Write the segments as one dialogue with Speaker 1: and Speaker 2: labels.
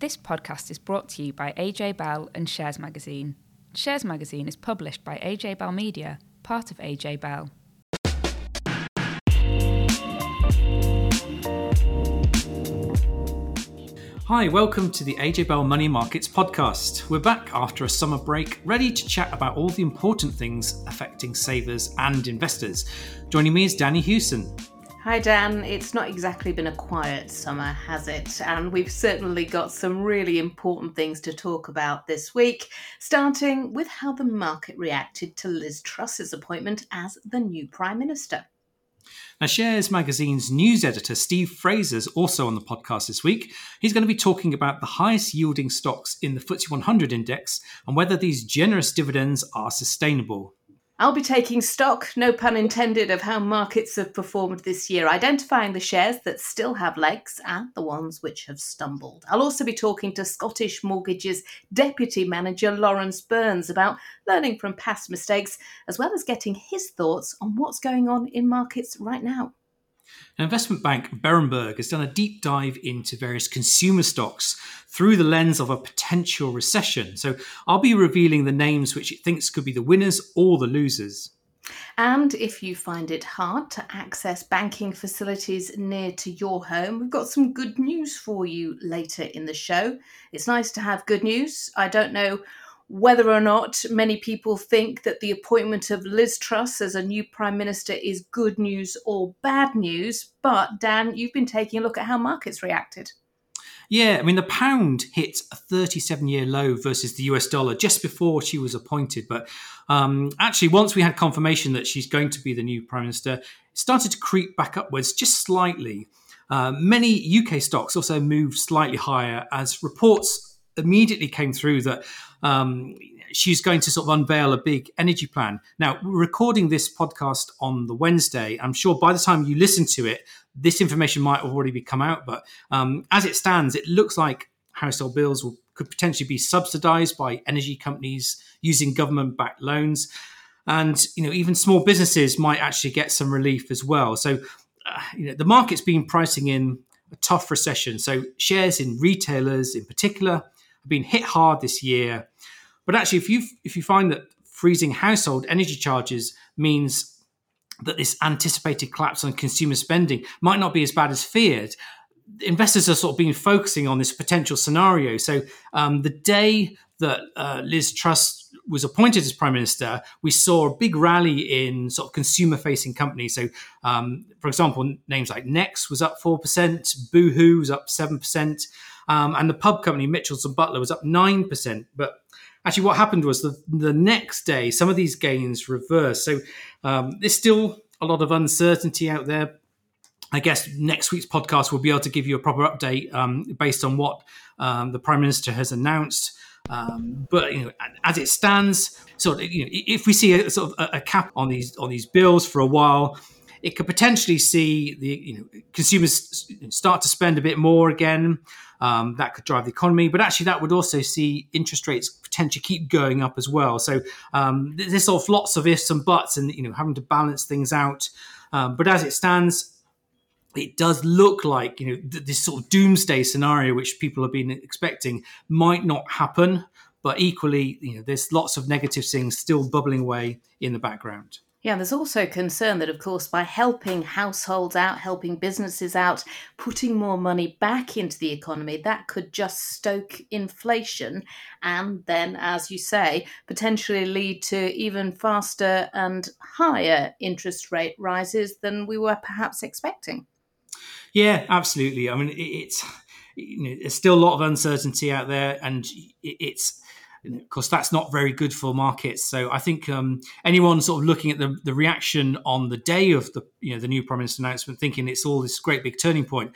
Speaker 1: This podcast is brought to you by AJ Bell and Shares Magazine. Shares Magazine is published by AJ Bell Media, part of AJ Bell.
Speaker 2: Hi, welcome to the AJ Bell Money Markets podcast. We're back after a summer break, ready to chat about all the important things affecting savers and investors. Joining me is Danni Hewson.
Speaker 3: Hi, Dan. It's not exactly been a quiet summer, has it? And we've certainly got some really important things to talk about this week, starting with how the market reacted to Liz Truss's appointment as the new Prime Minister.
Speaker 2: Now, Shares Magazine's news editor, Steve Frazer's also on the podcast this week. He's going to be talking about the highest yielding stocks in the FTSE 100 index and whether these generous dividends are sustainable.
Speaker 3: I'll be taking stock, no pun intended, of how markets have performed this year, identifying the shares that still have legs and the ones which have stumbled. I'll also be talking to Scottish Mortgage's Deputy Manager Lawrence Burns about learning from past mistakes, as well as getting his thoughts on what's going on in markets right now.
Speaker 2: Investment bank Berenberg has done a deep dive into various consumer stocks through the lens of a potential recession. So I'll be revealing the names which it thinks could be the winners or the losers.
Speaker 3: And if you find it hard to access banking facilities near to your home, we've got some good news for you later in the show. It's nice to have good news. I don't know whether or not many people think that the appointment of Liz Truss as a new Prime Minister is good news or bad news, but Dan, you've been taking a look at how markets reacted.
Speaker 2: Yeah, I mean, the pound hit a 37 year low versus the US dollar just before she was appointed. But um, actually, once we had confirmation that she's going to be the new prime minister, it started to creep back upwards just slightly. Uh, many UK stocks also moved slightly higher as reports immediately came through that um, she's going to sort of unveil a big energy plan. Now, we're recording this podcast on the Wednesday. I'm sure by the time you listen to it, this information might have already be come out. But um, as it stands, it looks like household bills will, could potentially be subsidized by energy companies using government backed loans. And you know, even small businesses might actually get some relief as well. So, uh, you know, the market's been pricing in a tough recession. So, shares in retailers, in particular, have been hit hard this year. But actually, if you if you find that freezing household energy charges means that this anticipated collapse on consumer spending might not be as bad as feared, investors are sort of been focusing on this potential scenario. So um, the day that uh, Liz Truss was appointed as prime minister, we saw a big rally in sort of consumer-facing companies. So, um, for example, names like Next was up four percent, Boohoo was up seven percent, um, and the pub company Mitchells and Butler, was up nine percent. But actually what happened was the, the next day some of these gains reversed so um, there's still a lot of uncertainty out there i guess next week's podcast will be able to give you a proper update um, based on what um, the prime minister has announced um, but you know, as it stands, sort of, you know, if we see a sort of a cap on these on these bills for a while, it could potentially see the you know consumers start to spend a bit more again. Um, that could drive the economy, but actually that would also see interest rates potentially keep going up as well. So um, there's sort of lots of ifs and buts, and you know having to balance things out. Um, but as it stands, it does look like you know th- this sort of doomsday scenario, which people have been expecting, might not happen. But equally, you know, there's lots of negative things still bubbling away in the background.
Speaker 3: Yeah, there's also concern that, of course, by helping households out, helping businesses out, putting more money back into the economy, that could just stoke inflation and then, as you say, potentially lead to even faster and higher interest rate rises than we were perhaps expecting.
Speaker 2: Yeah, absolutely. I mean, it's you know, there's still a lot of uncertainty out there, and it's of course that's not very good for markets. So I think um, anyone sort of looking at the, the reaction on the day of the you know the new prime minister announcement, thinking it's all this great big turning point.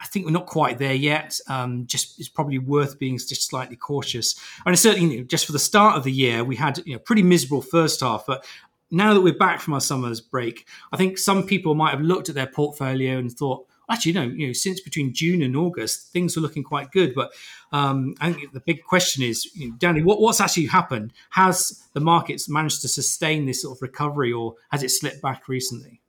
Speaker 2: I think we're not quite there yet. Um, just it's probably worth being just slightly cautious. And certainly, you know, just for the start of the year, we had you know pretty miserable first half, but now that we're back from our summer's break, I think some people might have looked at their portfolio and thought, actually, no, you know, since between June and August, things were looking quite good. But um, I think the big question is, you know, Danni, what, what's actually happened? Has the markets managed to sustain this sort of recovery, or has it slipped back recently?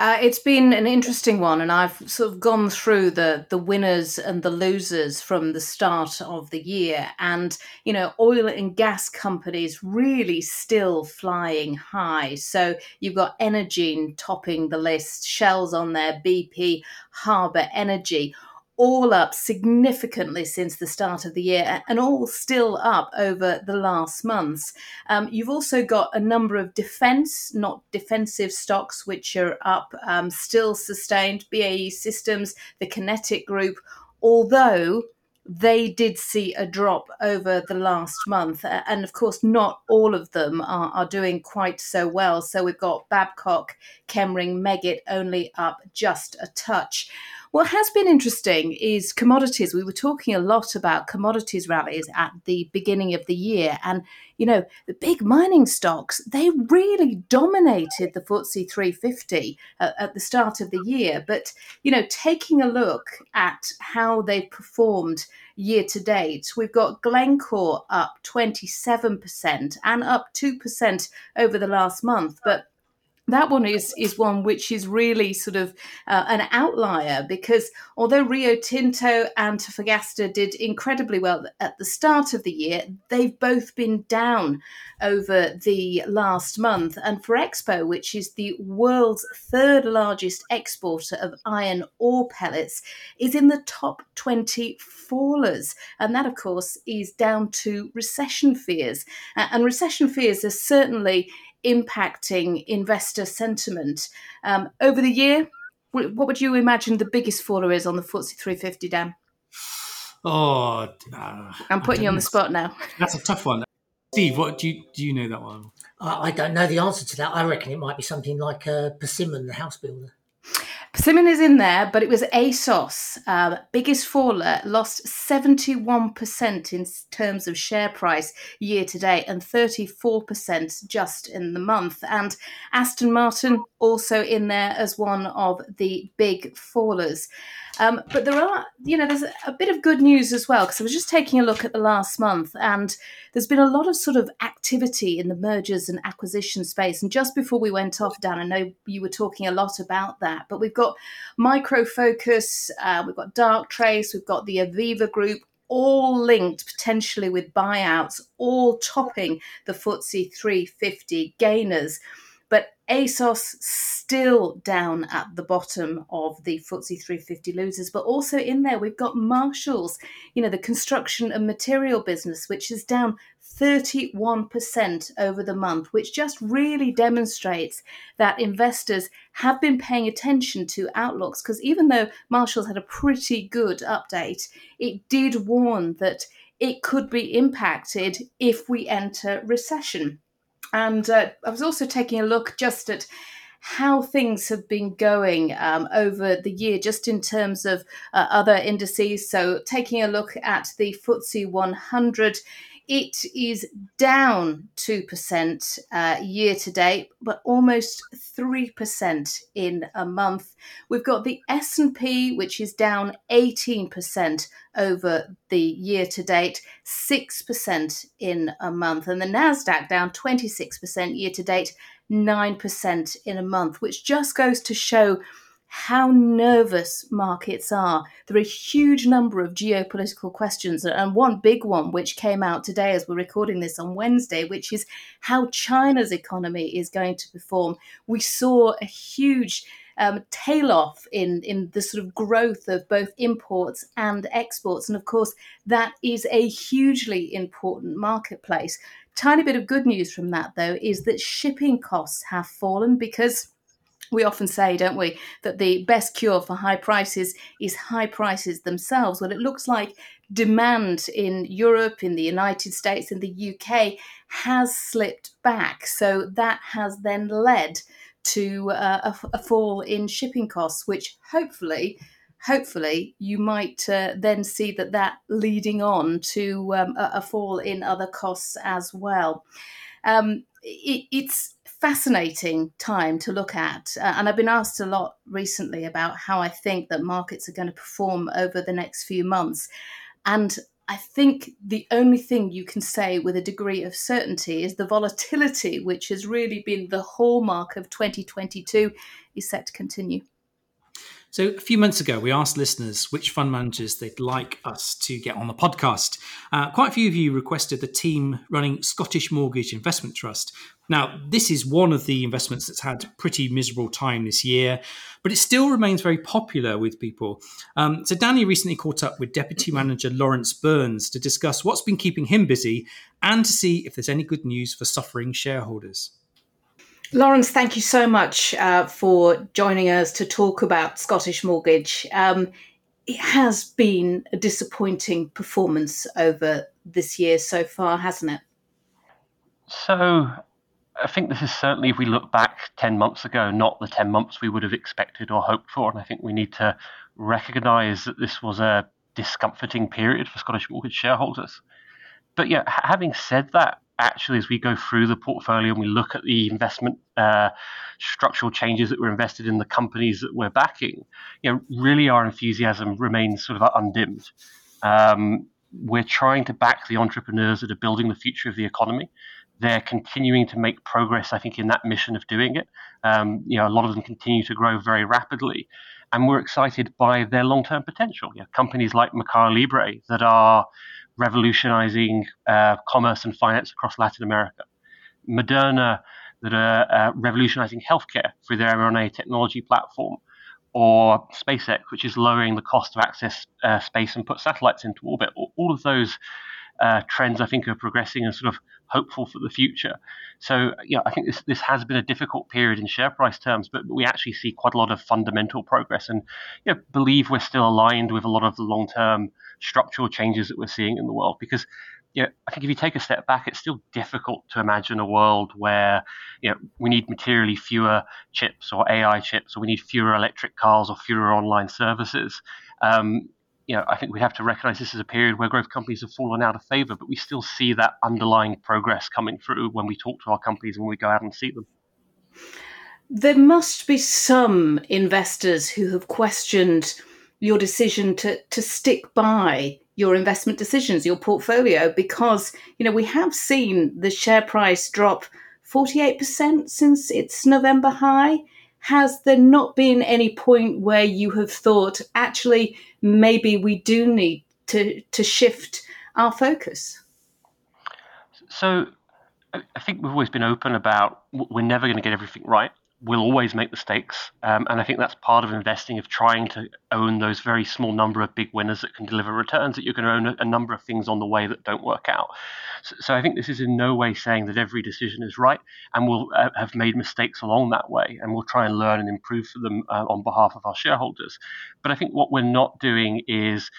Speaker 3: Uh, it's been an interesting one, and I've sort of gone through the the winners and the losers from the start of the year, and you know, oil and gas companies really still flying high. So you've got Energean topping the list, Shell's on there, BP, Harbour Energy all up significantly since the start of the year and all still up over the last months. Um, you've also got a number of defense, not defensive stocks, which are up, um, still sustained. BAE Systems, the QinetiQ Group, although they did see a drop over the last month. And of course, not all of them are, are doing quite so well. So we've got Babcock, Chemring, Meggitt only up just a touch. What has been interesting is commodities. We were talking a lot about commodities rallies at the beginning of the year. And, you know, the big mining stocks, they really dominated the FTSE 350 at, at the start of the year. But, you know, taking a look at how they performed year to date, we've got Glencore up 27% and up 2% over the last month. But that one is is one which is really sort of uh, an outlier because although Rio Tinto and Antofagasta did incredibly well at the start of the year, they've both been down over the last month. And for Expo, which is the world's third largest exporter of iron ore pellets, is in the top 20 fallers. And that, of course, is down to recession fears. Uh, and recession fears are certainly impacting investor sentiment. Um, over the year, what would you imagine the biggest faller is on the FTSE 350, Dan?
Speaker 2: Oh,
Speaker 3: uh, I'm putting you on the spot now.
Speaker 2: That's a tough one. Steve, what do you do? You know that one?
Speaker 4: I don't know the answer to that. I reckon it might be something like uh, Persimmon, the house builder.
Speaker 3: Persimmon is in there, but it was ASOS, uh, biggest faller, lost 71% in terms of share price year to date and 34% just in the month. And Aston Martin also in there as one of the big fallers. Um, but there are, you know, there's a bit of good news as well because I was just taking a look at the last month and there's been a lot of sort of activity in the mergers and acquisition space. And just before we went off, Dan, I know you were talking a lot about that, but we've got Micro Focus, uh, we've got Darktrace, we've got the Aviva Group, all linked potentially with buyouts, all topping the FTSE 350 gainers. But ASOS still down at the bottom of the FTSE 350 losers, but also in there we've got Marshalls, you know, the construction and material business, which is down 31% over the month, which just really demonstrates that investors have been paying attention to outlooks. Because even though Marshalls had a pretty good update, it did warn that it could be impacted if we enter recession. And uh, I was also taking a look just at how things have been going um, over the year, just in terms of uh, other indices. So, taking a look at the FTSE 100, it is down 2% uh, year to date, but almost 3% in a month. We've got the S&P, which is down 18% over the year to date, 6% in a month. And the NASDAQ down 26% year to date, 9% in a month, which just goes to show how nervous markets are. There are a huge number of geopolitical questions, and one big one which came out today as we're recording this on Wednesday, which is how China's economy is going to perform. We saw a huge um, tail off in, in the sort of growth of both imports and exports. And of course, that is a hugely important marketplace. Tiny bit of good news from that, though, is that shipping costs have fallen because we often say, don't we, that the best cure for high prices is high prices themselves. Well, it looks like demand in Europe, in the United States, in the UK has slipped back. So that has then led to uh, a, a, fall in shipping costs, which hopefully. Hopefully, you might uh, then see that that leading on to um, a, a, fall in other costs as well. Um, it, it's fascinating time to look at. Uh, and I've been asked a lot recently about how I think that markets are going to perform over the next few months. And I think the only thing you can say with a degree of certainty is the volatility, which has really been the hallmark of 2022, is set to continue.
Speaker 2: So, a few months ago, we asked listeners which fund managers they'd like us to get on the podcast. Uh, quite a few of you requested the team running Scottish Mortgage Investment Trust. Now, this is one of the investments that's had pretty miserable time this year, but it still remains very popular with people. Um, so, Danni recently caught up with Deputy Manager Lawrence Burns to discuss what's been keeping him busy and to see if there's any good news for suffering shareholders.
Speaker 3: Lawrence, thank you so much uh, for joining us to talk about Scottish Mortgage. Um, it has been a disappointing performance over this year so far, hasn't it?
Speaker 5: So, I think this is certainly, if we look back 10 months ago, not the 10 months we would have expected or hoped for. And I think we need to recognise that this was a discomforting period for Scottish mortgage shareholders. But yeah, having said that, actually, as we go through the portfolio and we look at the investment uh, structural changes that were invested in the companies that we're backing, you know, really our enthusiasm remains sort of undimmed. Um, we're trying to back the entrepreneurs that are building the future of the economy. They're continuing to make progress, I think, in that mission of doing it. Um, you know, a lot of them continue to grow very rapidly, and we're excited by their long-term potential. You know, companies like Mercado Libre that are revolutionizing uh, commerce and finance across Latin America. Moderna, that are uh, revolutionizing healthcare through their mRNA technology platform, or SpaceX, which is lowering the cost to access uh, space and put satellites into orbit. All of those uh, trends, I think, are progressing and sort of hopeful for the future. So, yeah, I think this this has been a difficult period in share price terms, but we actually see quite a lot of fundamental progress, and you know, believe we're still aligned with a lot of the long term structural changes that we're seeing in the world. Because you know, I think if you take a step back, it's still difficult to imagine a world where you know we need materially fewer chips or AI chips, or we need fewer electric cars or fewer online services. Um, you know, I think we have to recognize this is a period where growth companies have fallen out of favor, but we still see that underlying progress coming through when we talk to our companies and when we go out and see them.
Speaker 3: There must be some investors who have questioned your decision to to stick by your investment decisions, your portfolio, because you know we have seen the share price drop 48% since its November high. Has there not been any point where you have thought, actually, maybe we do need to, to shift our focus?
Speaker 5: So I think we've always been open about we're never going to get everything right we'll always make mistakes. Um, and I think that's part of investing, of trying to own those very small number of big winners that can deliver returns, that you're going to own a, a number of things on the way that don't work out. So, so, I think this is in no way saying that every decision is right, and we'll uh, have made mistakes along that way, and we'll try and learn and improve for them uh, on behalf of our shareholders. But I think what we're not doing is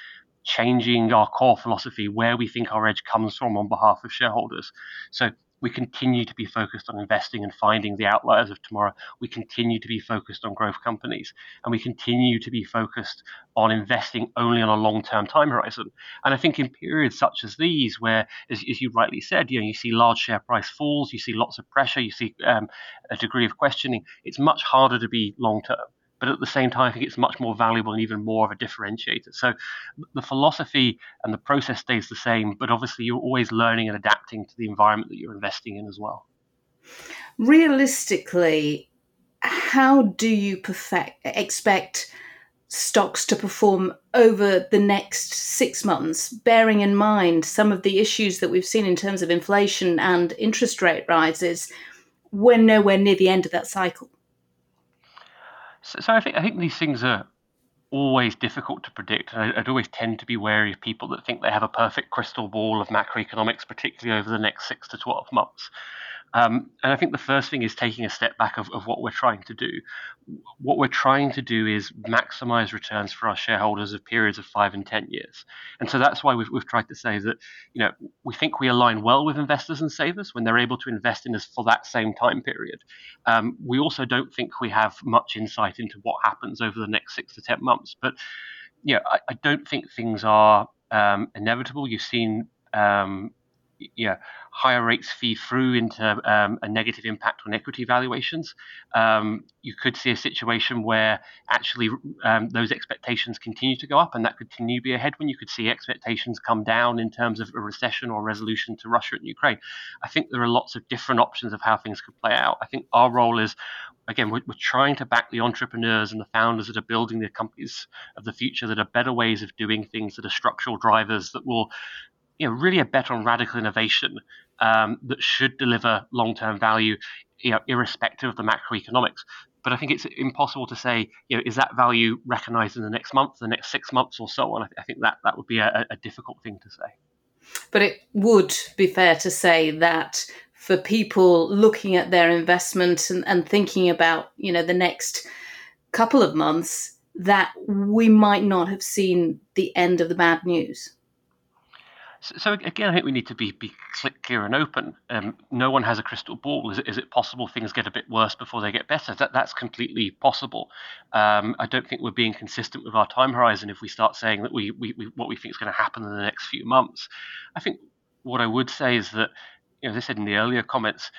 Speaker 5: changing our core philosophy where we think our edge comes from on behalf of shareholders. So we continue to be focused on investing and finding the outliers of tomorrow. We continue to be focused on growth companies, and we continue to be focused on investing only on a long-term time horizon. And I think in periods such as these, where, as, as you rightly said, you know, you see large share price falls, you see lots of pressure, you see um, a degree of questioning. It's much harder to be long-term but at the same time, I think it's much more valuable and even more of a differentiator. So the philosophy and the process stays the same, but obviously you're always learning and adapting to the environment that you're investing in as well.
Speaker 3: Realistically, how do you perfect, expect stocks to perform over the next six months, bearing in mind some of the issues that we've seen in terms of inflation and interest rate rises? We're nowhere near the end of that cycle.
Speaker 5: So, I think I think these things are always difficult to predict. And I'd always tend to be wary of people that think they have a perfect crystal ball of macroeconomics, particularly over the next six to 12 months. Um, and I think the first thing is taking a step back of, of what we're trying to do. What we're trying to do is maximize returns for our shareholders of periods of five and 10 years. And so that's why we've, we've tried to say that, you know, we think we align well with investors and savers when they're able to invest in us for that same time period. Um, we also don't think we have much insight into what happens over the next six to 10 months. But, you know, I, I don't think things are um, inevitable. You've seen um, you know, higher rates feed through into um, a negative impact on equity valuations, um, you could see a situation where actually um, those expectations continue to go up, and that could continue to be a headwind. You could see expectations come down in terms of a recession or resolution to Russia and Ukraine. I think there are lots of different options of how things could play out. I think our role is again, we're, we're, trying to back the entrepreneurs and the founders that are building the companies of the future that are better ways of doing things, that are structural drivers that will you know, really a bet on radical innovation um, that should deliver long-term value, you know, irrespective of the macroeconomics. But I think it's impossible to say, you know, is that value recognized in the next month, the next six months, or so on. I, th- I think that that would be a, a difficult thing to say.
Speaker 3: But it would be fair to say that for people looking at their investment and, and thinking about, you know, the next couple of months, that we might not have seen the end of the bad news.
Speaker 5: So, so, again, I think we need to be, be clear and open. Um, no one has a crystal ball. Is it, is it possible things get a bit worse before they get better? That that's completely possible. Um, I don't think we're being consistent with our time horizon if we start saying that we, we, we what we think is going to happen in the next few months. I think what I would say is that, you know, as I said in the earlier comments,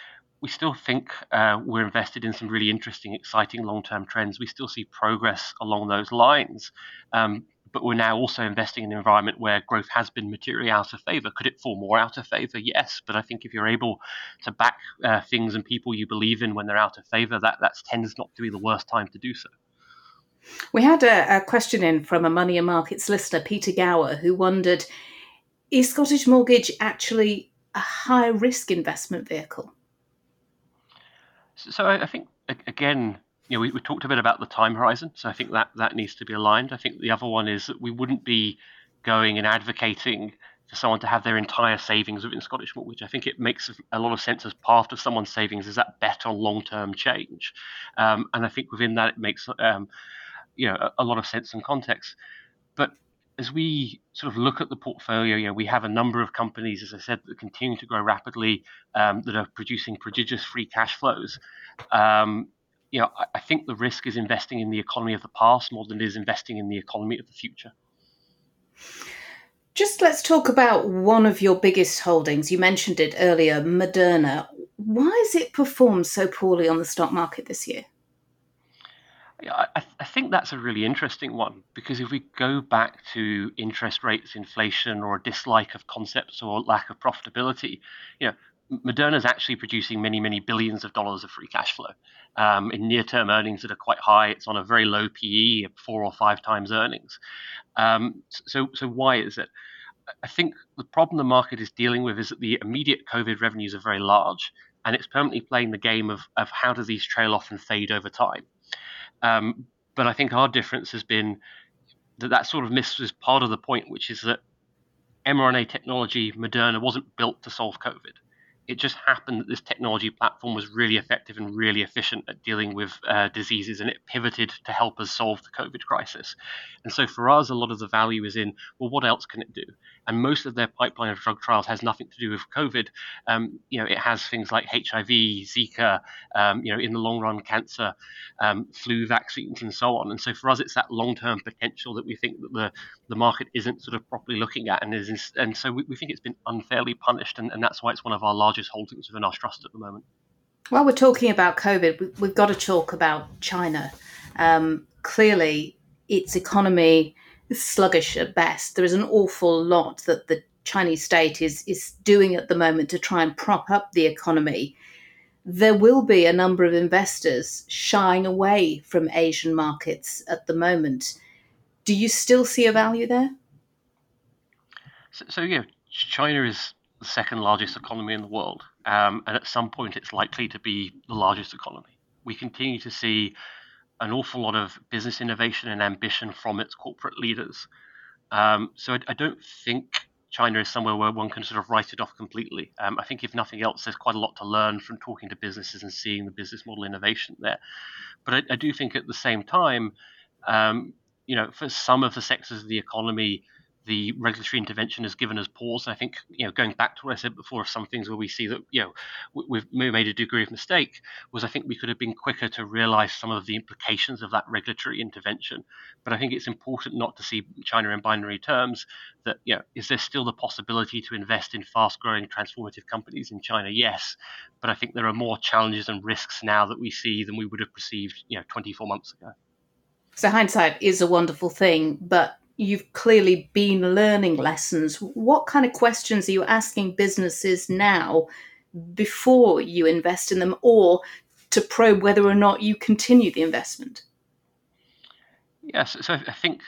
Speaker 5: we still think uh, we're invested in some really interesting, exciting long-term trends. We still see progress along those lines. Um, but we're now also investing in an environment where growth has been materially out of favor. Could it fall more out of favor? Yes, but I think if you're able to back uh, things and people you believe in when they're out of favor, that that tends not to be the worst time to do so.
Speaker 3: We had a, a question in from a money and markets listener, Peter Gower, who wondered: Is Scottish Mortgage actually a high risk investment vehicle?
Speaker 5: So, I think again you know, we, we talked a bit about the time horizon, so I think that that needs to be aligned. I think the other one is that we wouldn't be going and advocating for someone to have their entire savings within Scottish Mortgage. I think it makes a lot of sense as part of someone's savings is that bet on long-term change, um, and I think within that it makes um, you know a, a, lot of sense and context. But as we sort of look at the portfolio, you know, we have a number of companies, as I said, that continue to grow rapidly, um, that are producing prodigious free cash flows. Um, you know, I, I think the risk is investing in the economy of the past more than it is investing in the economy of the future.
Speaker 3: Just let's talk about one of your biggest holdings. You mentioned it earlier, Moderna. Why has it performed so poorly on the stock market this year?
Speaker 5: Yeah, I, I, think that's a really interesting one because if we go back to interest rates, inflation, or a dislike of concepts or lack of profitability, you know, Moderna is actually producing many, many billions of dollars of free cash flow um, in near-term earnings that are quite high. It's on a very low PE, four or five times earnings. Um, so, so why is it? I think the problem the market is dealing with is that the immediate COVID revenues are very large, and it's permanently playing the game of, of how do these trail off and fade over time. Um, but I think our difference has been that that sort of misses part of the point, which is that mRNA technology, Moderna, wasn't built to solve COVID it just happened that this technology platform was really effective and really efficient at dealing with uh, diseases, and it pivoted to help us solve the COVID crisis. And so for us, a lot of the value is in well, what else can it do? And most of their pipeline of drug trials has nothing to do with COVID. Um, you know, it has things like HIV, Zika, um, you know, in the long run, cancer, um, flu vaccines, and so on. And so for us, it's that long-term potential that we think that the the market isn't sort of properly looking at, and is and so we, we think it's been unfairly punished, and, and that's why it's one of our largest holdings within our trust at the moment.
Speaker 3: While we're talking about COVID, we've got to talk about China. Um, clearly, its economy is sluggish at best. There is an awful lot that the Chinese state is is doing at the moment to try and prop up the economy. There will be a number of investors shying away from Asian markets at the moment. Do you still see a value there?
Speaker 5: So, so yeah, China is the second largest economy in the world, um, and at some point it's likely to be the largest economy. We continue to see an awful lot of business innovation and ambition from its corporate leaders. Um, so I, I, don't think China is somewhere where one can sort of write it off completely. Um, I think if nothing else, there's quite a lot to learn from talking to businesses and seeing the business model innovation there. But I, I do think at the same time, um, you know, for some of the sectors of the economy, the regulatory intervention has given us pause. I think, you know, going back to what I said before, some things where we see that, you know, we've made a degree of mistake, was I think we could have been quicker to realise some of the implications of that regulatory intervention. But I think it's important not to see China in binary terms. That, you know, is there still the possibility to invest in fast-growing, transformative companies in China? Yes, but I think there are more challenges and risks now that we see than we would have perceived, you know, 24 months ago.
Speaker 3: So hindsight is a wonderful thing, but you've clearly been learning lessons. What kind of questions are you asking businesses now before you invest in them or to probe whether or not you continue the investment?
Speaker 5: Yes, so I think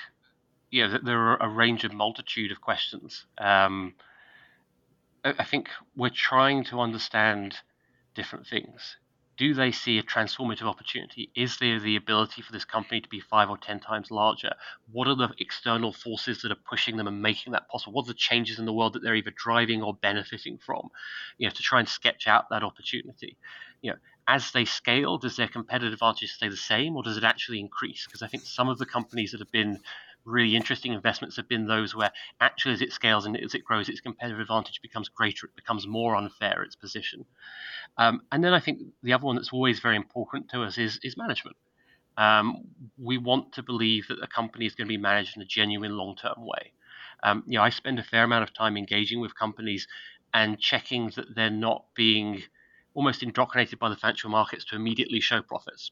Speaker 5: yeah, that there are a range of multitude of questions. Um, I think we're trying to understand different things do they see a transformative opportunity? Is there the ability for this company to be five or ten times larger? What are the external forces that are pushing them and making that possible? What are the changes in the world that they're either driving or benefiting from? You know, to try and sketch out that opportunity. You know, as they scale, does their competitive advantage stay the same or does it actually increase? Because I think some of the companies that have been really interesting investments have been those where actually as it scales and as it grows, its competitive advantage becomes greater, it becomes more unfair, its position. Um, and then I think the other one that's always very important to us is, is management. Um, we want to believe that the company is going to be managed in a genuine long-term way. Um, you know, I spend a fair amount of time engaging with companies and checking that they're not being almost indoctrinated by the financial markets to immediately show profits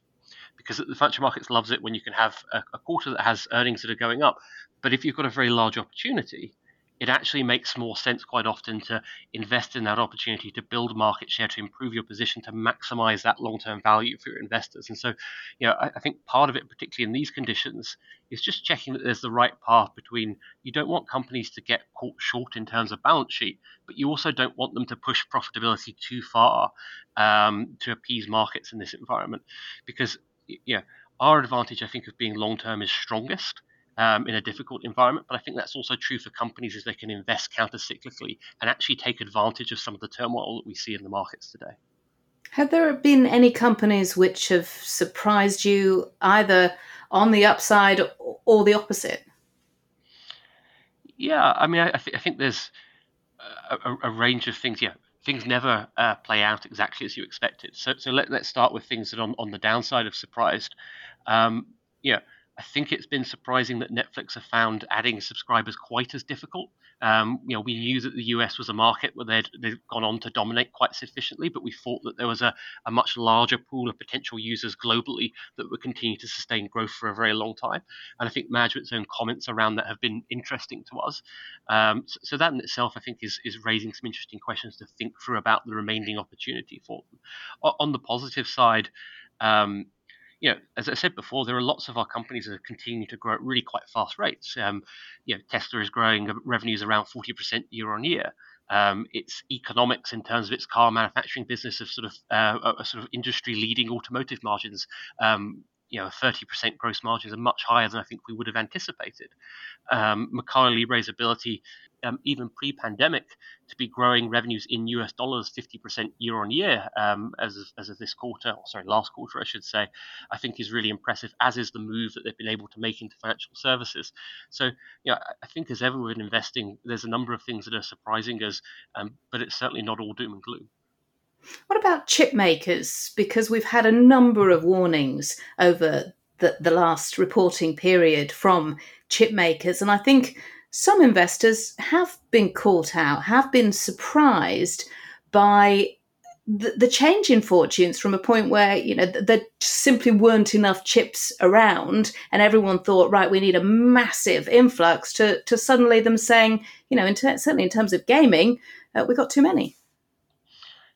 Speaker 5: because the financial markets loves it when you can have a, a quarter that has earnings that are going up. But if you've got a very large opportunity, it actually makes more sense quite often to invest in that opportunity to build market share, to improve your position, to maximize that long term value for your investors. And so, you know, I, I, think part of it, particularly in these conditions, is just checking that there's the right path between you don't want companies to get caught short in terms of balance sheet, but you also don't want them to push profitability too far um, to appease markets in this environment. Because yeah, our advantage, I think, of being long term is strongest. Um, in a difficult environment. But I think that's also true for companies as they can invest counter cyclically and actually take advantage of some of the turmoil that we see in the markets today.
Speaker 3: Have there been any companies which have surprised you either on the upside or the opposite?
Speaker 5: Yeah, I mean, I, th- I think there's a, a, range of things. Yeah, things never uh, play out exactly as you expected. So, so let, us start with things that on, on the downside have surprised. Um, yeah, I think it's been surprising that Netflix have found adding subscribers quite as difficult. Um, you know, we knew that the US was a market where they'd, they'd gone on to dominate quite sufficiently, but we thought that there was a, a much larger pool of potential users globally that would continue to sustain growth for a very long time. And I think management's own comments around that have been interesting to us. Um, so, so, that in itself, I think, is, is raising some interesting questions to think through about the remaining opportunity for them. O- on the positive side, um, you know, as I said before, there are lots of our companies that are continuing to grow at really quite fast rates. Um, you know, Tesla is growing revenues around 40% year on year. Um, its economics in terms of its car manufacturing business of sort of uh, a sort of industry leading automotive margins um, you know, 30% gross margins are much higher than I think we would have anticipated. Um, Mercado Libre's ability, um, even pre-pandemic, to be growing revenues in US dollars 50% year on year um, as of, as of this quarter, or sorry, last quarter, I should say, I think is really impressive. As is the move that they've been able to make into financial services. So, you know, I think as ever with investing, there's a number of things that are surprising us, um, but it's certainly not all doom and gloom.
Speaker 3: What about chip makers? Because we've had a number of warnings over the, the last reporting period from chip makers, and I think some investors have been caught out, have been surprised by the, the, change in fortunes from a point where you know there simply weren't enough chips around, and everyone thought, right, we need a massive influx to to suddenly them saying, you know, in ter- certainly in terms of gaming, uh, we got too many.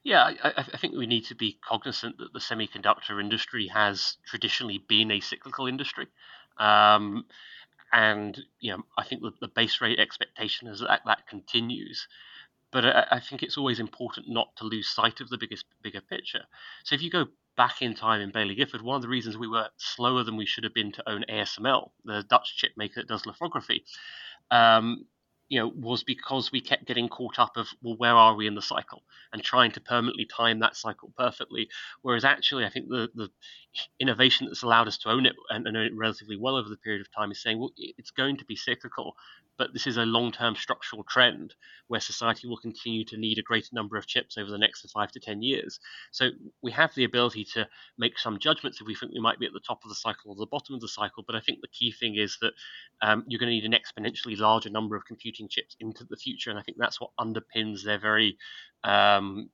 Speaker 5: Yeah, I, I, think we need to be cognizant that the semiconductor industry has traditionally been a cyclical industry. Um, and you know, I think the, base rate expectation is that that continues. But I, I think it's always important not to lose sight of the biggest bigger picture. So if you go back in time in Baillie Gifford, one of the reasons we were slower than we should have been to own ASML, the Dutch chip maker that does lithography, um, you know, was because we kept getting caught up of, well, where are we in the cycle and trying to permanently time that cycle perfectly. Whereas actually, I think the, the innovation that's allowed us to own it and, and own it relatively well over the period of time is saying, well, it's going to be cyclical, but this is a long-term structural trend where society will continue to need a greater number of chips over the next five to ten years. So we have the ability to make some judgments if we think we might be at the top of the cycle or the bottom of the cycle. But I think the key thing is that um, you're going to need an exponentially larger number of computing chips into the future, and I think that's what underpins their very um,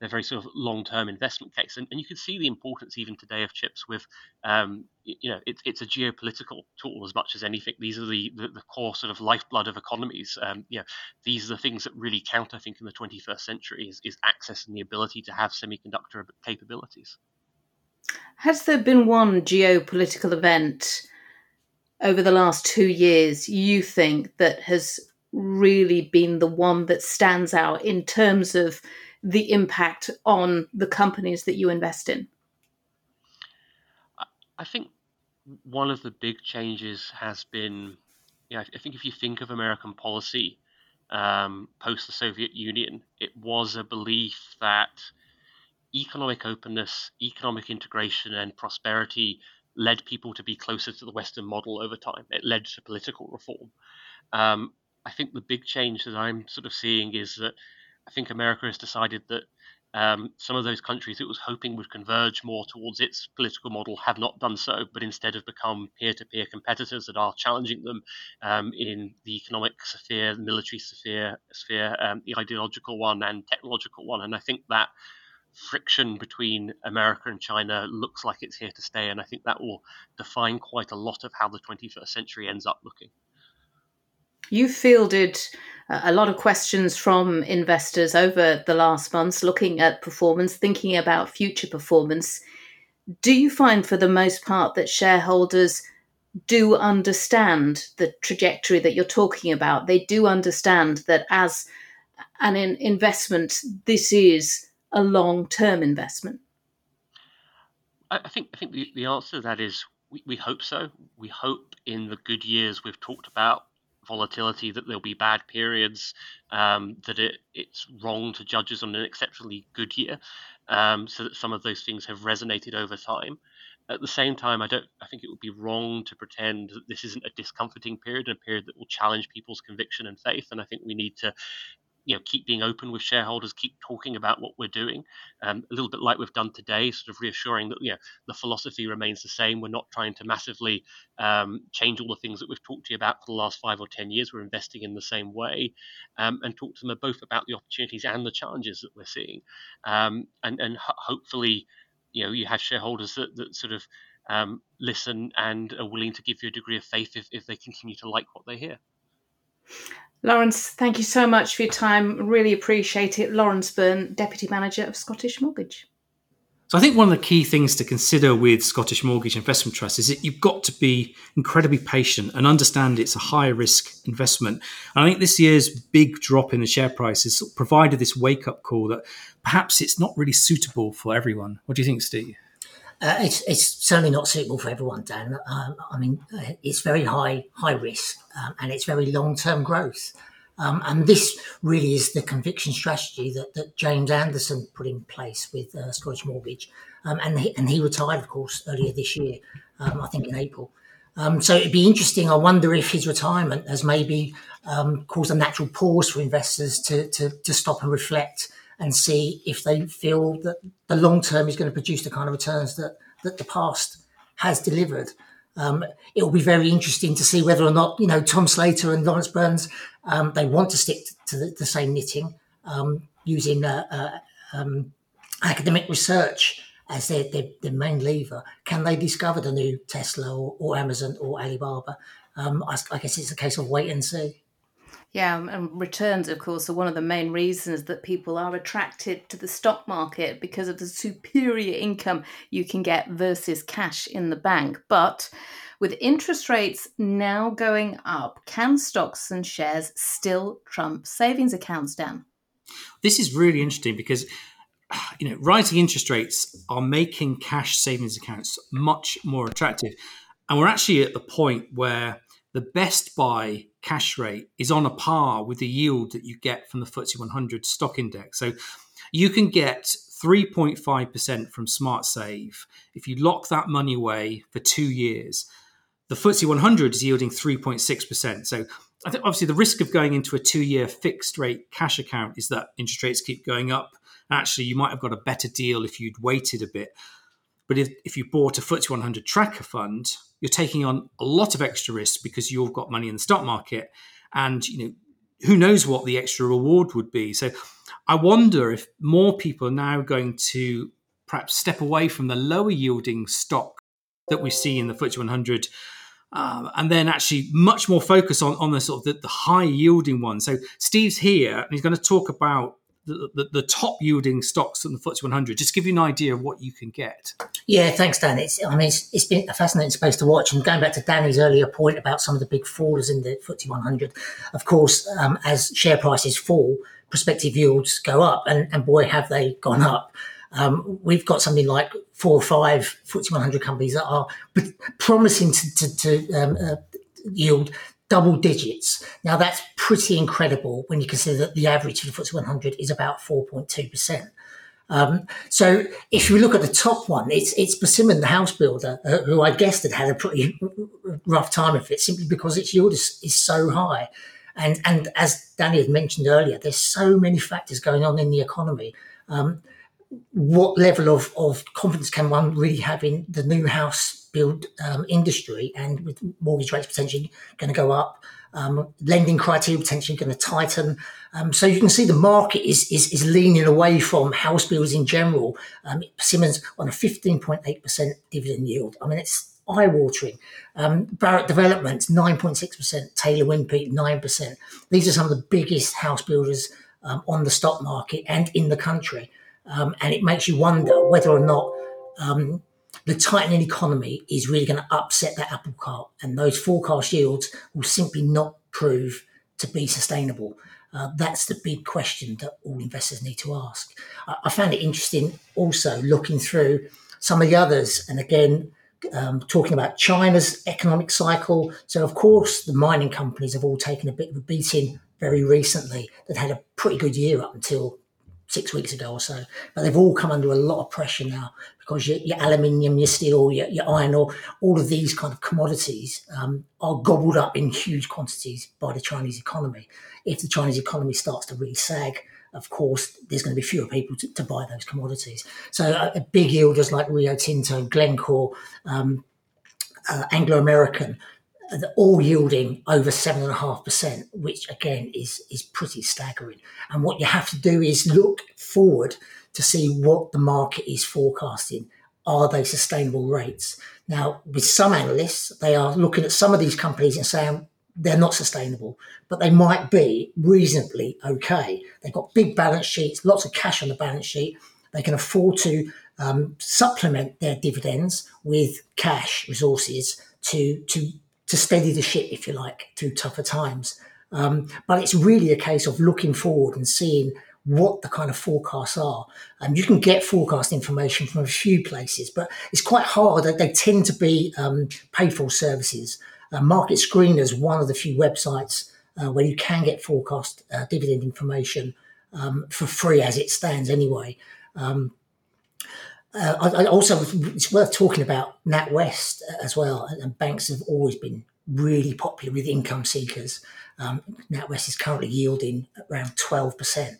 Speaker 5: they're very sort of long-term investment case. And, and you can see the importance even today of chips with, um, you know, it, it's a geopolitical tool as much as anything. These are the, the, the core sort of lifeblood of economies. Um, you know, these are the things that really count, I think, in the 21st century is, is access and the ability to have semiconductor capabilities.
Speaker 3: Has there been one geopolitical event over the last two years you think that has really been the one that stands out in terms of the impact on the companies that you invest in?
Speaker 5: I think one of the big changes has been, you know, I think if you think of American policy um, post the Soviet Union, it was a belief that economic openness, economic integration, and prosperity led people to be closer to the Western model over time. It led to political reform. Um, I think the big change that I'm sort of seeing is that I think America has decided that um, some of those countries it was hoping would converge more towards its political model have not done so, but instead have become peer-to-peer competitors that are challenging them um, in the economic sphere, the military sphere, sphere um, the ideological one, and technological one. And I think that friction between America and China looks like it's here to stay, and I think that will define quite a lot of how the 21st century ends up looking.
Speaker 3: You fielded uh, a lot of questions from investors over the last months looking at performance, thinking about future performance. Do you find, for the most part, that shareholders do understand the trajectory that you're talking about? They do understand that as an investment, this is a long term investment?
Speaker 5: I think I think the, the answer to that is we, we hope so. We hope in the good years we've talked about volatility, that there'll be bad periods, um, that it, it's wrong to judge us on an exceptionally good year, um, so that some of those things have resonated over time. At the same time, I don't. I think it would be wrong to pretend that this isn't a discomforting period, a period that will challenge people's conviction and faith. And I think we need to you know keep being open with shareholders, keep talking about what we're doing, um, a little bit like we've done today, sort of reassuring that you know the philosophy remains the same. We're not trying to massively um, change all the things that we've talked to you about for the last five or ten years. We're investing in the same way, um, and talk to them both about the opportunities and the challenges that we're seeing, um, and and ho- hopefully, you know, you have shareholders that, that sort of um, listen and are willing to give you a degree of faith if, if they continue to like what they hear.
Speaker 3: Lawrence, thank you so much for your time. Really appreciate it. Lawrence Byrne, Deputy Manager of Scottish Mortgage.
Speaker 2: So I think one of the key things to consider with Scottish Mortgage Investment Trust is that you've got to be incredibly patient and understand it's a high risk investment. And I think this year's big drop in the share price has provided this wake up call that perhaps it's not really suitable for everyone. What do you think, Steve?
Speaker 4: Uh, it's, it's certainly not suitable for everyone, Dan. Um, I mean, uh, it's very high high risk um, and it's very long term growth. Um, and this really is the conviction strategy that, that James Anderson put in place with uh, Scottish Mortgage. Um, and, he, and he retired, of course, earlier this year, um, I think in April. So it'd be interesting. I wonder if his retirement has maybe caused a natural pause for investors to, to, to stop and reflect and see if they feel that the long term is going to produce the kind of returns that, that the past has delivered. Um, it will be very interesting to see whether or not you know Tom Slater and Lawrence Burns um, they want to stick to the, the same knitting um, using uh, uh, um, academic research as their, their, their, main lever. Can they discover the new Tesla or, or Amazon or Alibaba? Um, I, I guess it's a case of wait and see.
Speaker 3: Yeah, and returns, of course, are one of the main reasons that people are attracted to the stock market because of the superior income you can get versus cash in the bank. But with interest rates now going up, can stocks and shares still trump savings accounts, Dan?
Speaker 2: This is really interesting because you know rising interest rates are making cash savings accounts much more attractive, and we're actually at the point where the best buy cash rate is on a par with the yield that you get from the FTSE 100 stock index. So you can get 3.5% from Smart Save if you lock that money away for two years. The FTSE 100 is yielding 3.6%. So I think obviously the risk of going into a two-year fixed rate cash account is that interest rates keep going up. Actually, you might have got a better deal if you'd waited a bit. But if, if you bought a FTSE 100 tracker fund, you're taking on a lot of extra risk because you've got money in the stock market, and you know who knows what the extra reward would be. So I wonder if more people are now going to perhaps step away from the lower yielding stock that we see in the FTSE 100 um, and then actually much more focus on, on the sort of the, the high yielding ones. So Steve's here and he's going to talk about the, the, top yielding stocks in the FTSE 100. Just give you an idea of what you can get.
Speaker 4: Yeah, thanks, Dan. It's, I mean, it's, it's been a fascinating space to watch. And going back to Danni's earlier point about some of the big fallers in the FTSE 100, of course, um, as share prices fall, prospective yields go up, and, and boy, have they gone up. Um, we've got something like four or five FTSE 100 companies that are promising to, to, to um, uh, yield double digits. Now that's pretty incredible when you consider that the average for the FTSE 100 is about 4.2%. Um, so if you look at the top one, it's it's Persimmon, the house builder, uh, who I guessed had had a pretty rough time of it, simply because its yield is, is so high. And and as Danni had mentioned earlier, there's so many factors going on in the economy. Um, what level of, of confidence can one really have in the new house build um, industry and with mortgage rates potentially going to go up, um, lending criteria potentially going to tighten. Um, so you can see the market is, is, is leaning away from house builders in general. Um, Persimmon's on a 15.8% dividend yield. I mean, it's eye watering. Um, Barratt Development, 9.6%, Taylor Wimpey, 9%. These are some of the biggest house builders um, on the stock market and in the country. Um, and it makes you wonder whether or not um, the tightening economy is really going to upset that apple cart, and those forecast yields will simply not prove to be sustainable. Uh, that's the big question that all investors need to ask. I, I, found it interesting also looking through some of the others, and again, um, talking about China's economic cycle. So, of course, the mining companies have all taken a bit of a beating very recently that had a pretty good year up until six weeks ago or so. But they've all come under a lot of pressure now because your, your aluminium, your steel, your, your, iron ore, all of these kind of commodities um, are gobbled up in huge quantities by the Chinese economy. If the Chinese economy starts to really sag, of course, there's going to be fewer people to, to buy those commodities. So uh, big yielders like Rio Tinto, Glencore, um, uh, Anglo American, all yielding over seven and a half percent, which again is is pretty staggering. And what you have to do is look forward to see what the market is forecasting. Are they sustainable rates? Now, with some analysts, they are looking at some of these companies and saying they're not sustainable, but they might be reasonably okay. They've got big balance sheets, lots of cash on the balance sheet. They can afford to um, supplement their dividends with cash resources to to to steady the ship, if you like, through tougher times. Um, but it's really a case of looking forward and seeing what the kind of forecasts are. And you can get forecast information from a few places, but it's quite hard. They tend to be um, for services. Uh, Market Screener is one of the few websites uh, where you can get forecast uh, dividend information um, for free as it stands anyway. Uh, I, I, also, it's worth talking about NatWest as well. And banks have always been really popular with income seekers. Um, NatWest is currently yielding around 12%.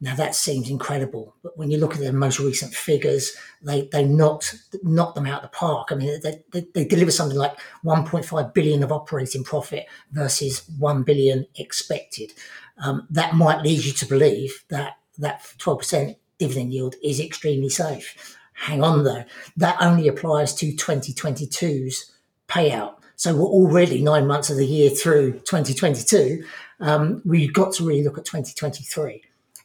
Speaker 4: Now that seems incredible, but when you look at their most recent figures, they they knocked knocked them out of the park. I mean, they, they, they deliver something like 1.5 billion of operating profit versus 1 billion expected. Um, that might lead you to believe that that 12% dividend yield is extremely safe. Hang on though, that only applies to 2022's payout. So we're already nine months of the year through 2022. Um, we've got to really look at 2023.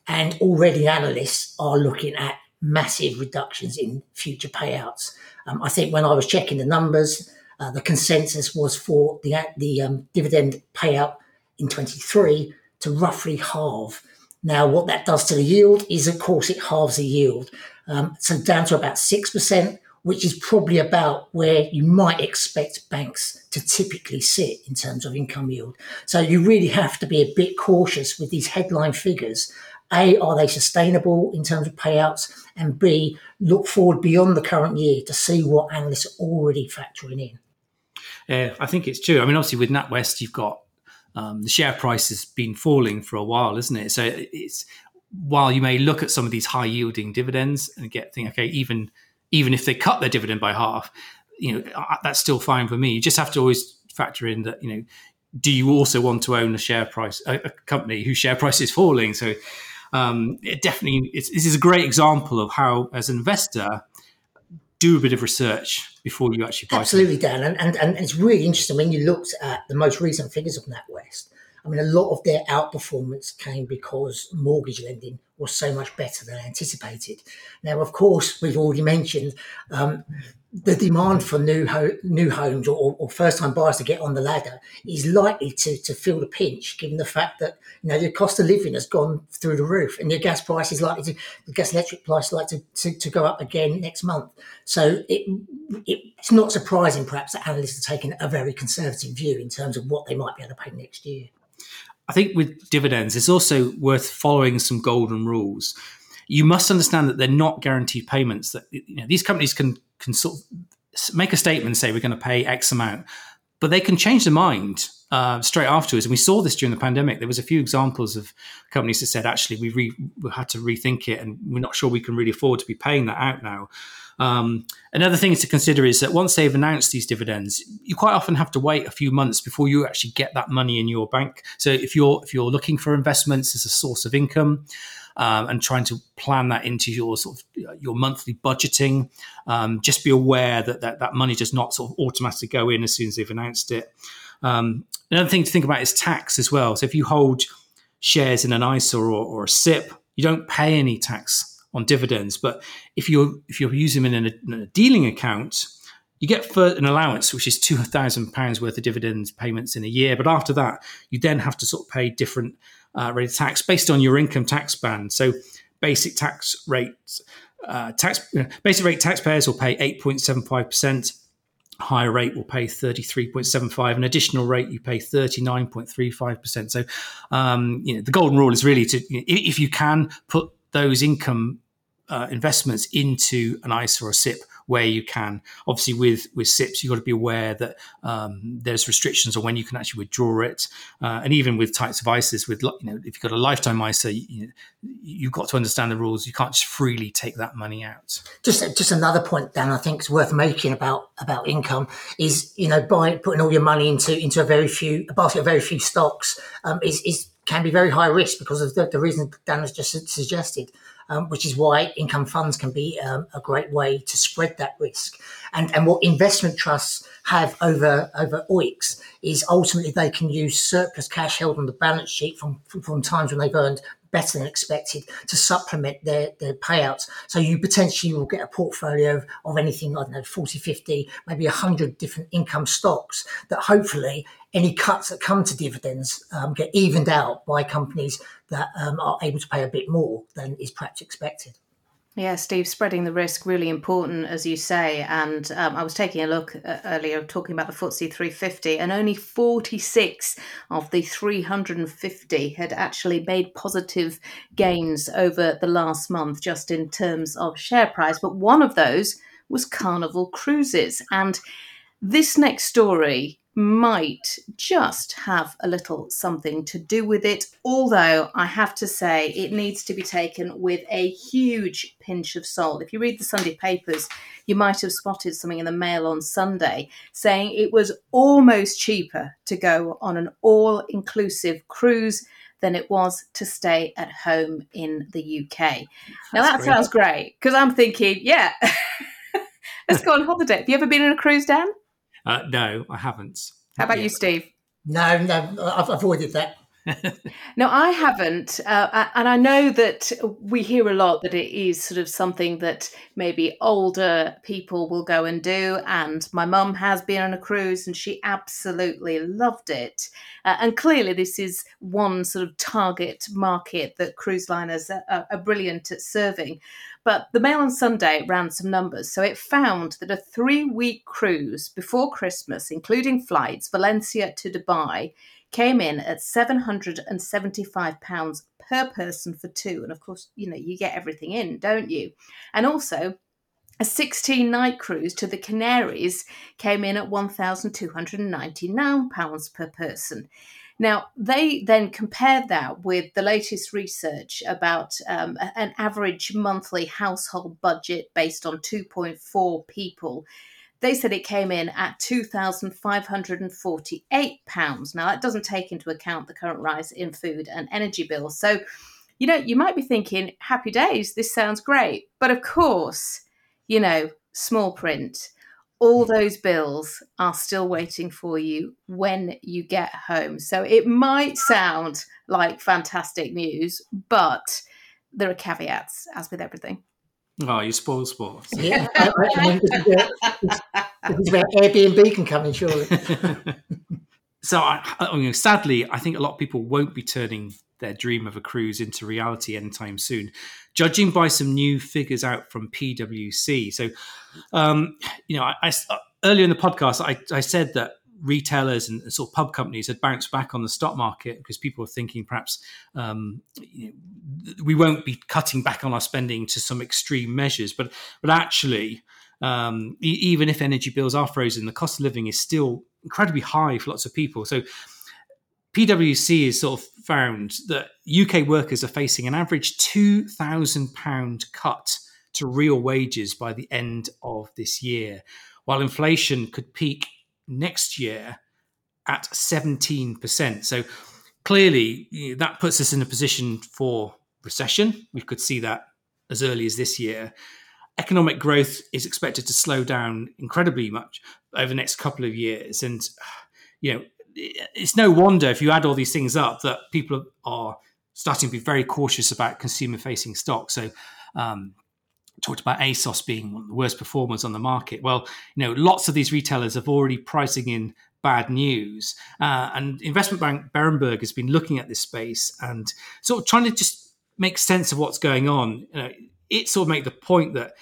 Speaker 4: And already analysts are looking at massive reductions in future payouts. Um, I think when I was checking the numbers, uh, the consensus was for the, the um, dividend payout in 23 to roughly halve. Now, what that does to the yield is, of course, it halves the yield. Um, so down to about 6%, which is probably about where you might expect banks to typically sit in terms of income yield. So you really have to be a bit cautious with these headline figures. A, are they sustainable in terms of payouts? And B, look forward beyond the current year to see what analysts are already factoring in.
Speaker 2: Yeah, I think it's true. I mean, obviously with NatWest, you've got um, the share price has been falling for a while, isn't it? So it's while you may look at some of these high yielding dividends and get think, okay, even even if they cut their dividend by half, you know that's still fine for me. You just have to always factor in that you know do you also want to own a share price a, a company whose share price is falling? So um, it definitely this is a great example of how as an investor do a bit of research before you actually buy
Speaker 4: absolutely dan and, and and it's really interesting when you looked at the most recent figures of natwest i mean a lot of their outperformance came because mortgage lending was so much better than anticipated now of course we've already mentioned um, the demand for new ho- new homes or, or first time buyers to get on the ladder is likely to to feel the pinch, given the fact that you know the cost of living has gone through the roof, and your gas price is likely to the gas electric price is likely to, to, to go up again next month. So it, it, it's not surprising, perhaps, that analysts are taking a very conservative view in terms of what they might be able to pay next year.
Speaker 2: I think with dividends, it's also worth following some golden rules you must understand that they're not guaranteed payments. That you know, these companies can can sort of make a statement and say we're going to pay X amount, but they can change their mind uh, straight afterwards. And we saw this during the pandemic. There was a few examples of companies that said, actually, we, re- we had to rethink it, and we're not sure we can really afford to be paying that out now. Um, another thing to consider is that once they've announced these dividends, you quite often have to wait a few months before you actually get that money in your bank. So if you're if you're looking for investments as a source of income, um, and trying to plan that into your sort of your monthly budgeting. Um, just be aware that, that that money does not sort of automatically go in as soon as they've announced it. Um, another thing to think about is tax as well. So if you hold shares in an ISA or, or a SIPP, you don't pay any tax on dividends. But if you're if you're using them in a, in a dealing account, you get an allowance, which is two thousand pounds worth of dividends payments in a year. But after that, you then have to sort of pay different uh, rate of tax based on your income tax band. So basic tax rates, uh, tax basic rate taxpayers will pay 8.75%. Higher rate will pay 33.75. An additional rate you pay 39.35%. So, um, you know, the golden rule is really to, if you can put those income uh, investments into an ISA or a SIPP where you can. Obviously, with with SIPPs, you've got to be aware that um, there's restrictions on when you can actually withdraw it, uh, and even with types of ISAs, with you know, if you've got a lifetime ISA, you, you've got to understand the rules. You can't just freely take that money out.
Speaker 4: Just just another point, Dan, I think is worth making about about income is you know by putting all your money into into a very few a basket of very few stocks um, is is can be very high risk because of the, the reason Dan has just suggested um, which is why income funds can be um, a great way to spread that risk. And, and what investment trusts have over over OEICs is ultimately they can use surplus cash held on the balance sheet from, from, from times when they've earned better than expected to supplement their, their payouts. So you potentially will get a portfolio of, of anything, I don't know, 40, 50, maybe 100 different income stocks that hopefully any cuts that come to dividends um, get evened out by companies that um, are able to pay a bit more than is perhaps expected.
Speaker 3: Yeah, Steve, spreading the risk really important, as you say. And um, I was taking a look uh, earlier, talking about the FTSE 350, and only 46 of the 350 had actually made positive gains over the last month, just in terms of share price. But one of those was Carnival Cruises, and this next story might just have a little something to do with it, although I have to say it needs to be taken with a huge pinch of salt. If you read the Sunday papers, you might have spotted something in the mail on Sunday saying it was almost cheaper to go on an all inclusive cruise than it was to stay at home in the UK. That's now that great. sounds great because I'm thinking, yeah, let's go on holiday. Have you ever been on a cruise, Dan?
Speaker 2: Uh, no, I haven't.
Speaker 3: How about yet. you, Steve?
Speaker 4: No, no, I've avoided that.
Speaker 3: no, I haven't. Uh, and I know that we hear a lot that it is sort of something that maybe older people will go and do. And my mum has been on a cruise and she absolutely loved it. Uh, and clearly, this is one sort of target market that cruise liners are, are brilliant at serving. But the Mail on Sunday ran some numbers. So it found that a three week cruise before Christmas, including flights, Valencia to Dubai, came in at £775 per person for two. And of course, you know, you get everything in, don't you? And also, a 16 night cruise to the Canaries came in at £1,299 per person. Now, they then compared that with the latest research about um, an average monthly household budget based on 2.4 people. They said it came in at £2,548. Now, that doesn't take into account the current rise in food and energy bills. So, you know, you might be thinking, happy days, this sounds great. But of course, you know, small print all mm. those bills are still waiting for you when you get home. So it might sound like fantastic news, but there are caveats, as with everything.
Speaker 2: Oh, you spoil sports.
Speaker 4: Yeah, I, I mean, this, is where, this is where Airbnb can come in, surely.
Speaker 2: so, I, I mean, sadly, I think a lot of people won't be turning their dream of a cruise into reality anytime soon, judging by some new figures out from PwC. So, um, you know, I, I, earlier in the podcast, I, I said that retailers and, sort of pub companies had bounced back on the stock market because people were thinking perhaps um, you know, we won't be cutting back on our spending to some extreme measures, but but actually. Um, even if energy bills are frozen, the cost of living is still incredibly high for lots of people. So, PwC has sort of found that UK workers are facing an average £2,000 cut to real wages by the end of this year, while inflation could peak next year at 17%. So clearly, that puts us in a position for recession. We could see that as early as this year. Economic growth is expected to slow down incredibly much over the next couple of years. And, you know, it's no wonder if you add all these things up that people are starting to be very cautious about consumer facing stocks. So, um, talked about ASOS being one of the worst performers on the market. Well, you know, lots of these retailers have already pricing in bad news, uh, and investment bank Berenberg has been looking at this space and sort of trying to just make sense of what's going on. You know, it sort of make the point that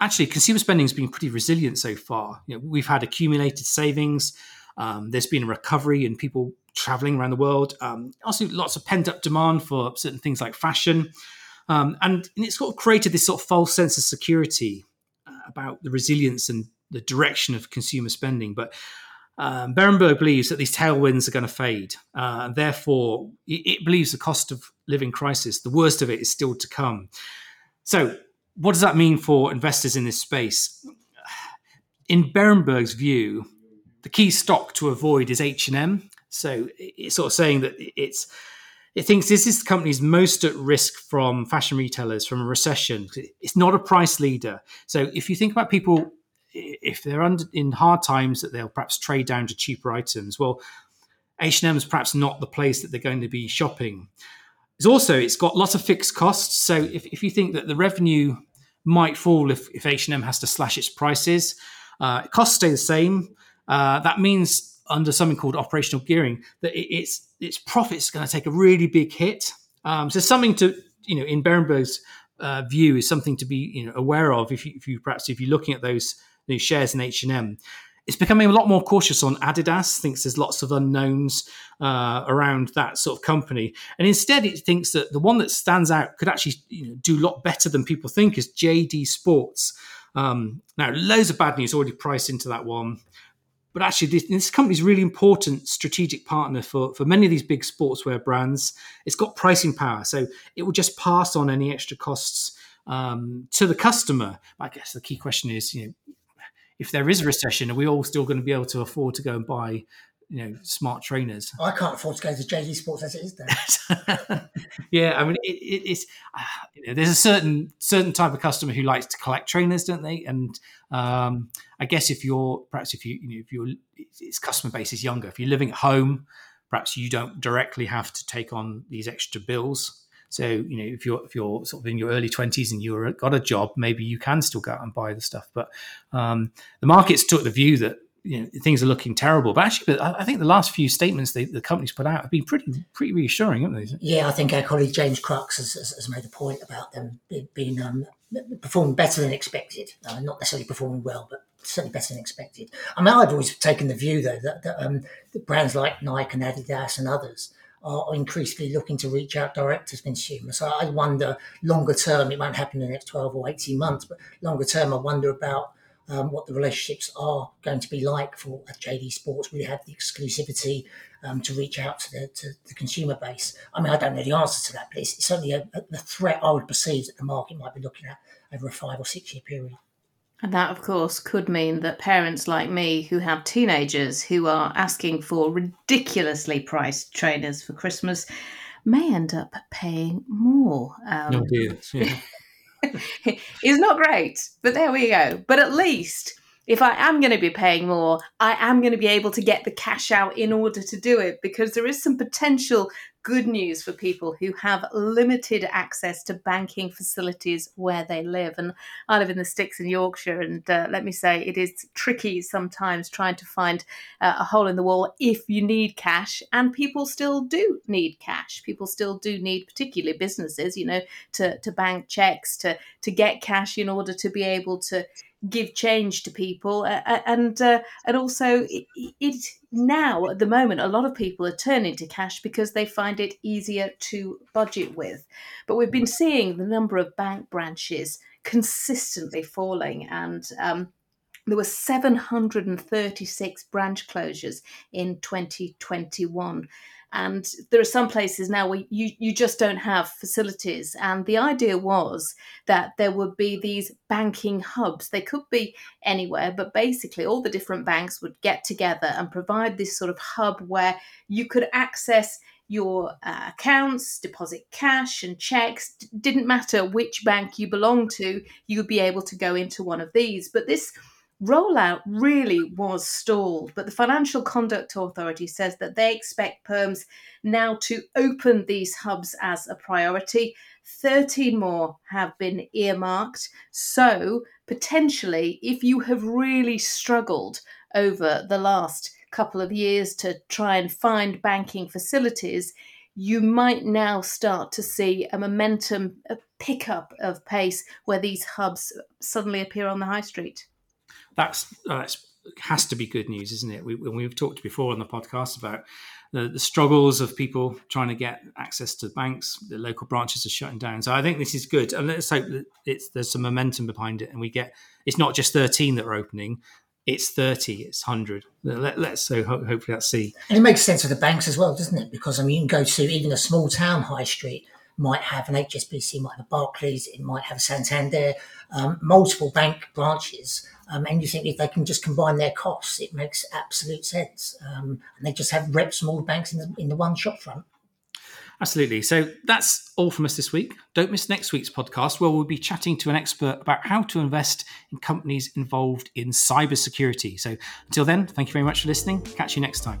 Speaker 2: actually consumer spending has been pretty resilient so far. You know, we've had accumulated savings. Um, there's been a recovery in people traveling around the world. Um, also, lots of pent up demand for certain things like fashion. Um, and, and it's sort of created this sort of false sense of security uh, about the resilience and the direction of consumer spending. But um, Berenberg believes that these tailwinds are going to fade. Uh, therefore, it, it, believes the cost of living crisis, the worst of it, is still to come. So, what does that mean for investors in this space? In Berenberg's view, the key stock to avoid is H&M. So it's sort of saying that it's it thinks this is the company's most at risk from fashion retailers from a recession. It's not a price leader. So if you think about people, if they're under, in hard times, that they'll perhaps trade down to cheaper items. Well, H&M is perhaps not the place that they're going to be shopping. It's also it's got lots of fixed costs. So if, if you think that the revenue might fall if, if H&M has to slash its prices, uh, costs stay the same. Uh, that means under something called operational gearing that it, its its profits going to take a really big hit. Um, so something to you know in Berenberg's uh, view is something to be you know aware of if you, if you perhaps if you're looking at those, those shares in H and M. It's becoming a lot more cautious on Adidas. Thinks there's lots of unknowns uh, around that sort of company, and instead it thinks that the one that stands out could actually you know, do a lot better than people think is JD Sports. Um, now, loads of bad news already priced into that one but actually this, this company is really important strategic partner for, for many of these big sportswear brands it's got pricing power so it will just pass on any extra costs um, to the customer i guess the key question is you know if there is a recession are we all still going to be able to afford to go and buy you know smart trainers.
Speaker 4: I can't afford to go to JD Sports as it is. Then.
Speaker 2: yeah, I mean it, it, it's uh, you know, there's a certain certain type of customer who likes to collect trainers, don't they? And um, I guess if you're perhaps if you, you know, if your its customer base is younger, if you're living at home, perhaps you don't directly have to take on these extra bills. So you know, if you're if you're sort of in your early twenties and you've got a job, maybe you can still go out and buy the stuff. But um, the markets took the view that you know things are looking terrible. But actually, I think the last few statements they, the companies put out have been pretty pretty reassuring, haven't they?
Speaker 4: Yeah, I think our colleague James Crux has, has, has made a point about them being um, performing better than expected. Uh, not necessarily performing well, but certainly better than expected. I mean, I've always taken the view though that, that, um, that brands like Nike and Adidas and others are increasingly looking to reach out direct to consumers. So I wonder longer term, it won't happen in the next 12 or 18 months, but longer term, I wonder about um, what the relationships are going to be like for JD Sports. We have the exclusivity um, to reach out to the, to the consumer base. I mean, I don't know the answer to that, but it's certainly a, a threat I would perceive that the market might be looking at over a five or six year period.
Speaker 3: And that, of course, could mean that parents like me who have teenagers who are asking for ridiculously priced trainers for Christmas may end up paying more.
Speaker 2: Um, oh dear. Yeah.
Speaker 3: it's not great, but there we go. But at least if I am going to be paying more, I am going to be able to get the cash out in order to do it because there is some potential good news for people who have limited access to banking facilities where they live. And I live in the sticks in Yorkshire, and uh, let me say it is tricky sometimes trying to find uh, a hole in the wall if you need cash. And people still do need cash. People still do need, particularly businesses, you know, to, to bank checks, to, to get cash in order to be able to give change to people and uh, and also it, it, now at the moment a lot of people are turning to cash because they find it easier to budget with. But we've been seeing the number of bank branches consistently falling and um, there were 736 branch closures in 2021 and there are some places now where you, you just don't have facilities. And the idea was that there would be these banking hubs. They could be anywhere, but basically all the different banks would get together and provide this sort of hub where you could access your uh, accounts, deposit cash and checks. D- didn't matter which bank you belonged to, you would be able to go into one of these. But this rollout really was stalled, but the Financial Conduct Authority says that they expect perms now to open these hubs as a priority. 13 more have been earmarked. So, potentially, if you have really struggled over the last couple of years to try and find banking facilities, you might now start to see a momentum, a pickup of pace where these hubs suddenly appear on the high street
Speaker 2: that's uh, that's has to be good news, isn't it? We, we've talked before on the podcast about the, the, struggles of people trying to get access to banks. The local branches are shutting down, so I think this is good. And let's hope that it's there's some momentum behind it, and we get it's not just 13 that are opening. It's 30, it's 100. Let, us so ho- hopefully let's see.
Speaker 4: And it makes sense for the banks as well, doesn't it? Because I mean, you can go to even a small town high street might have an HSBC, might have a Barclays, it might have a Santander, um, multiple bank branches um, and you think if they can just combine their costs, it makes absolute sense. Um, and they just have reps from all the banks in the, in the one shop front.
Speaker 2: Absolutely. So that's all from us this week. Don't miss next week's podcast where we'll be chatting to an expert about how to invest in companies involved in cybersecurity. So until then, thank you very much for listening. Catch you next time.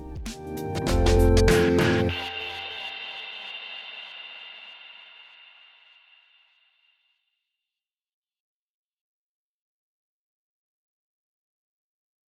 Speaker 1: thank you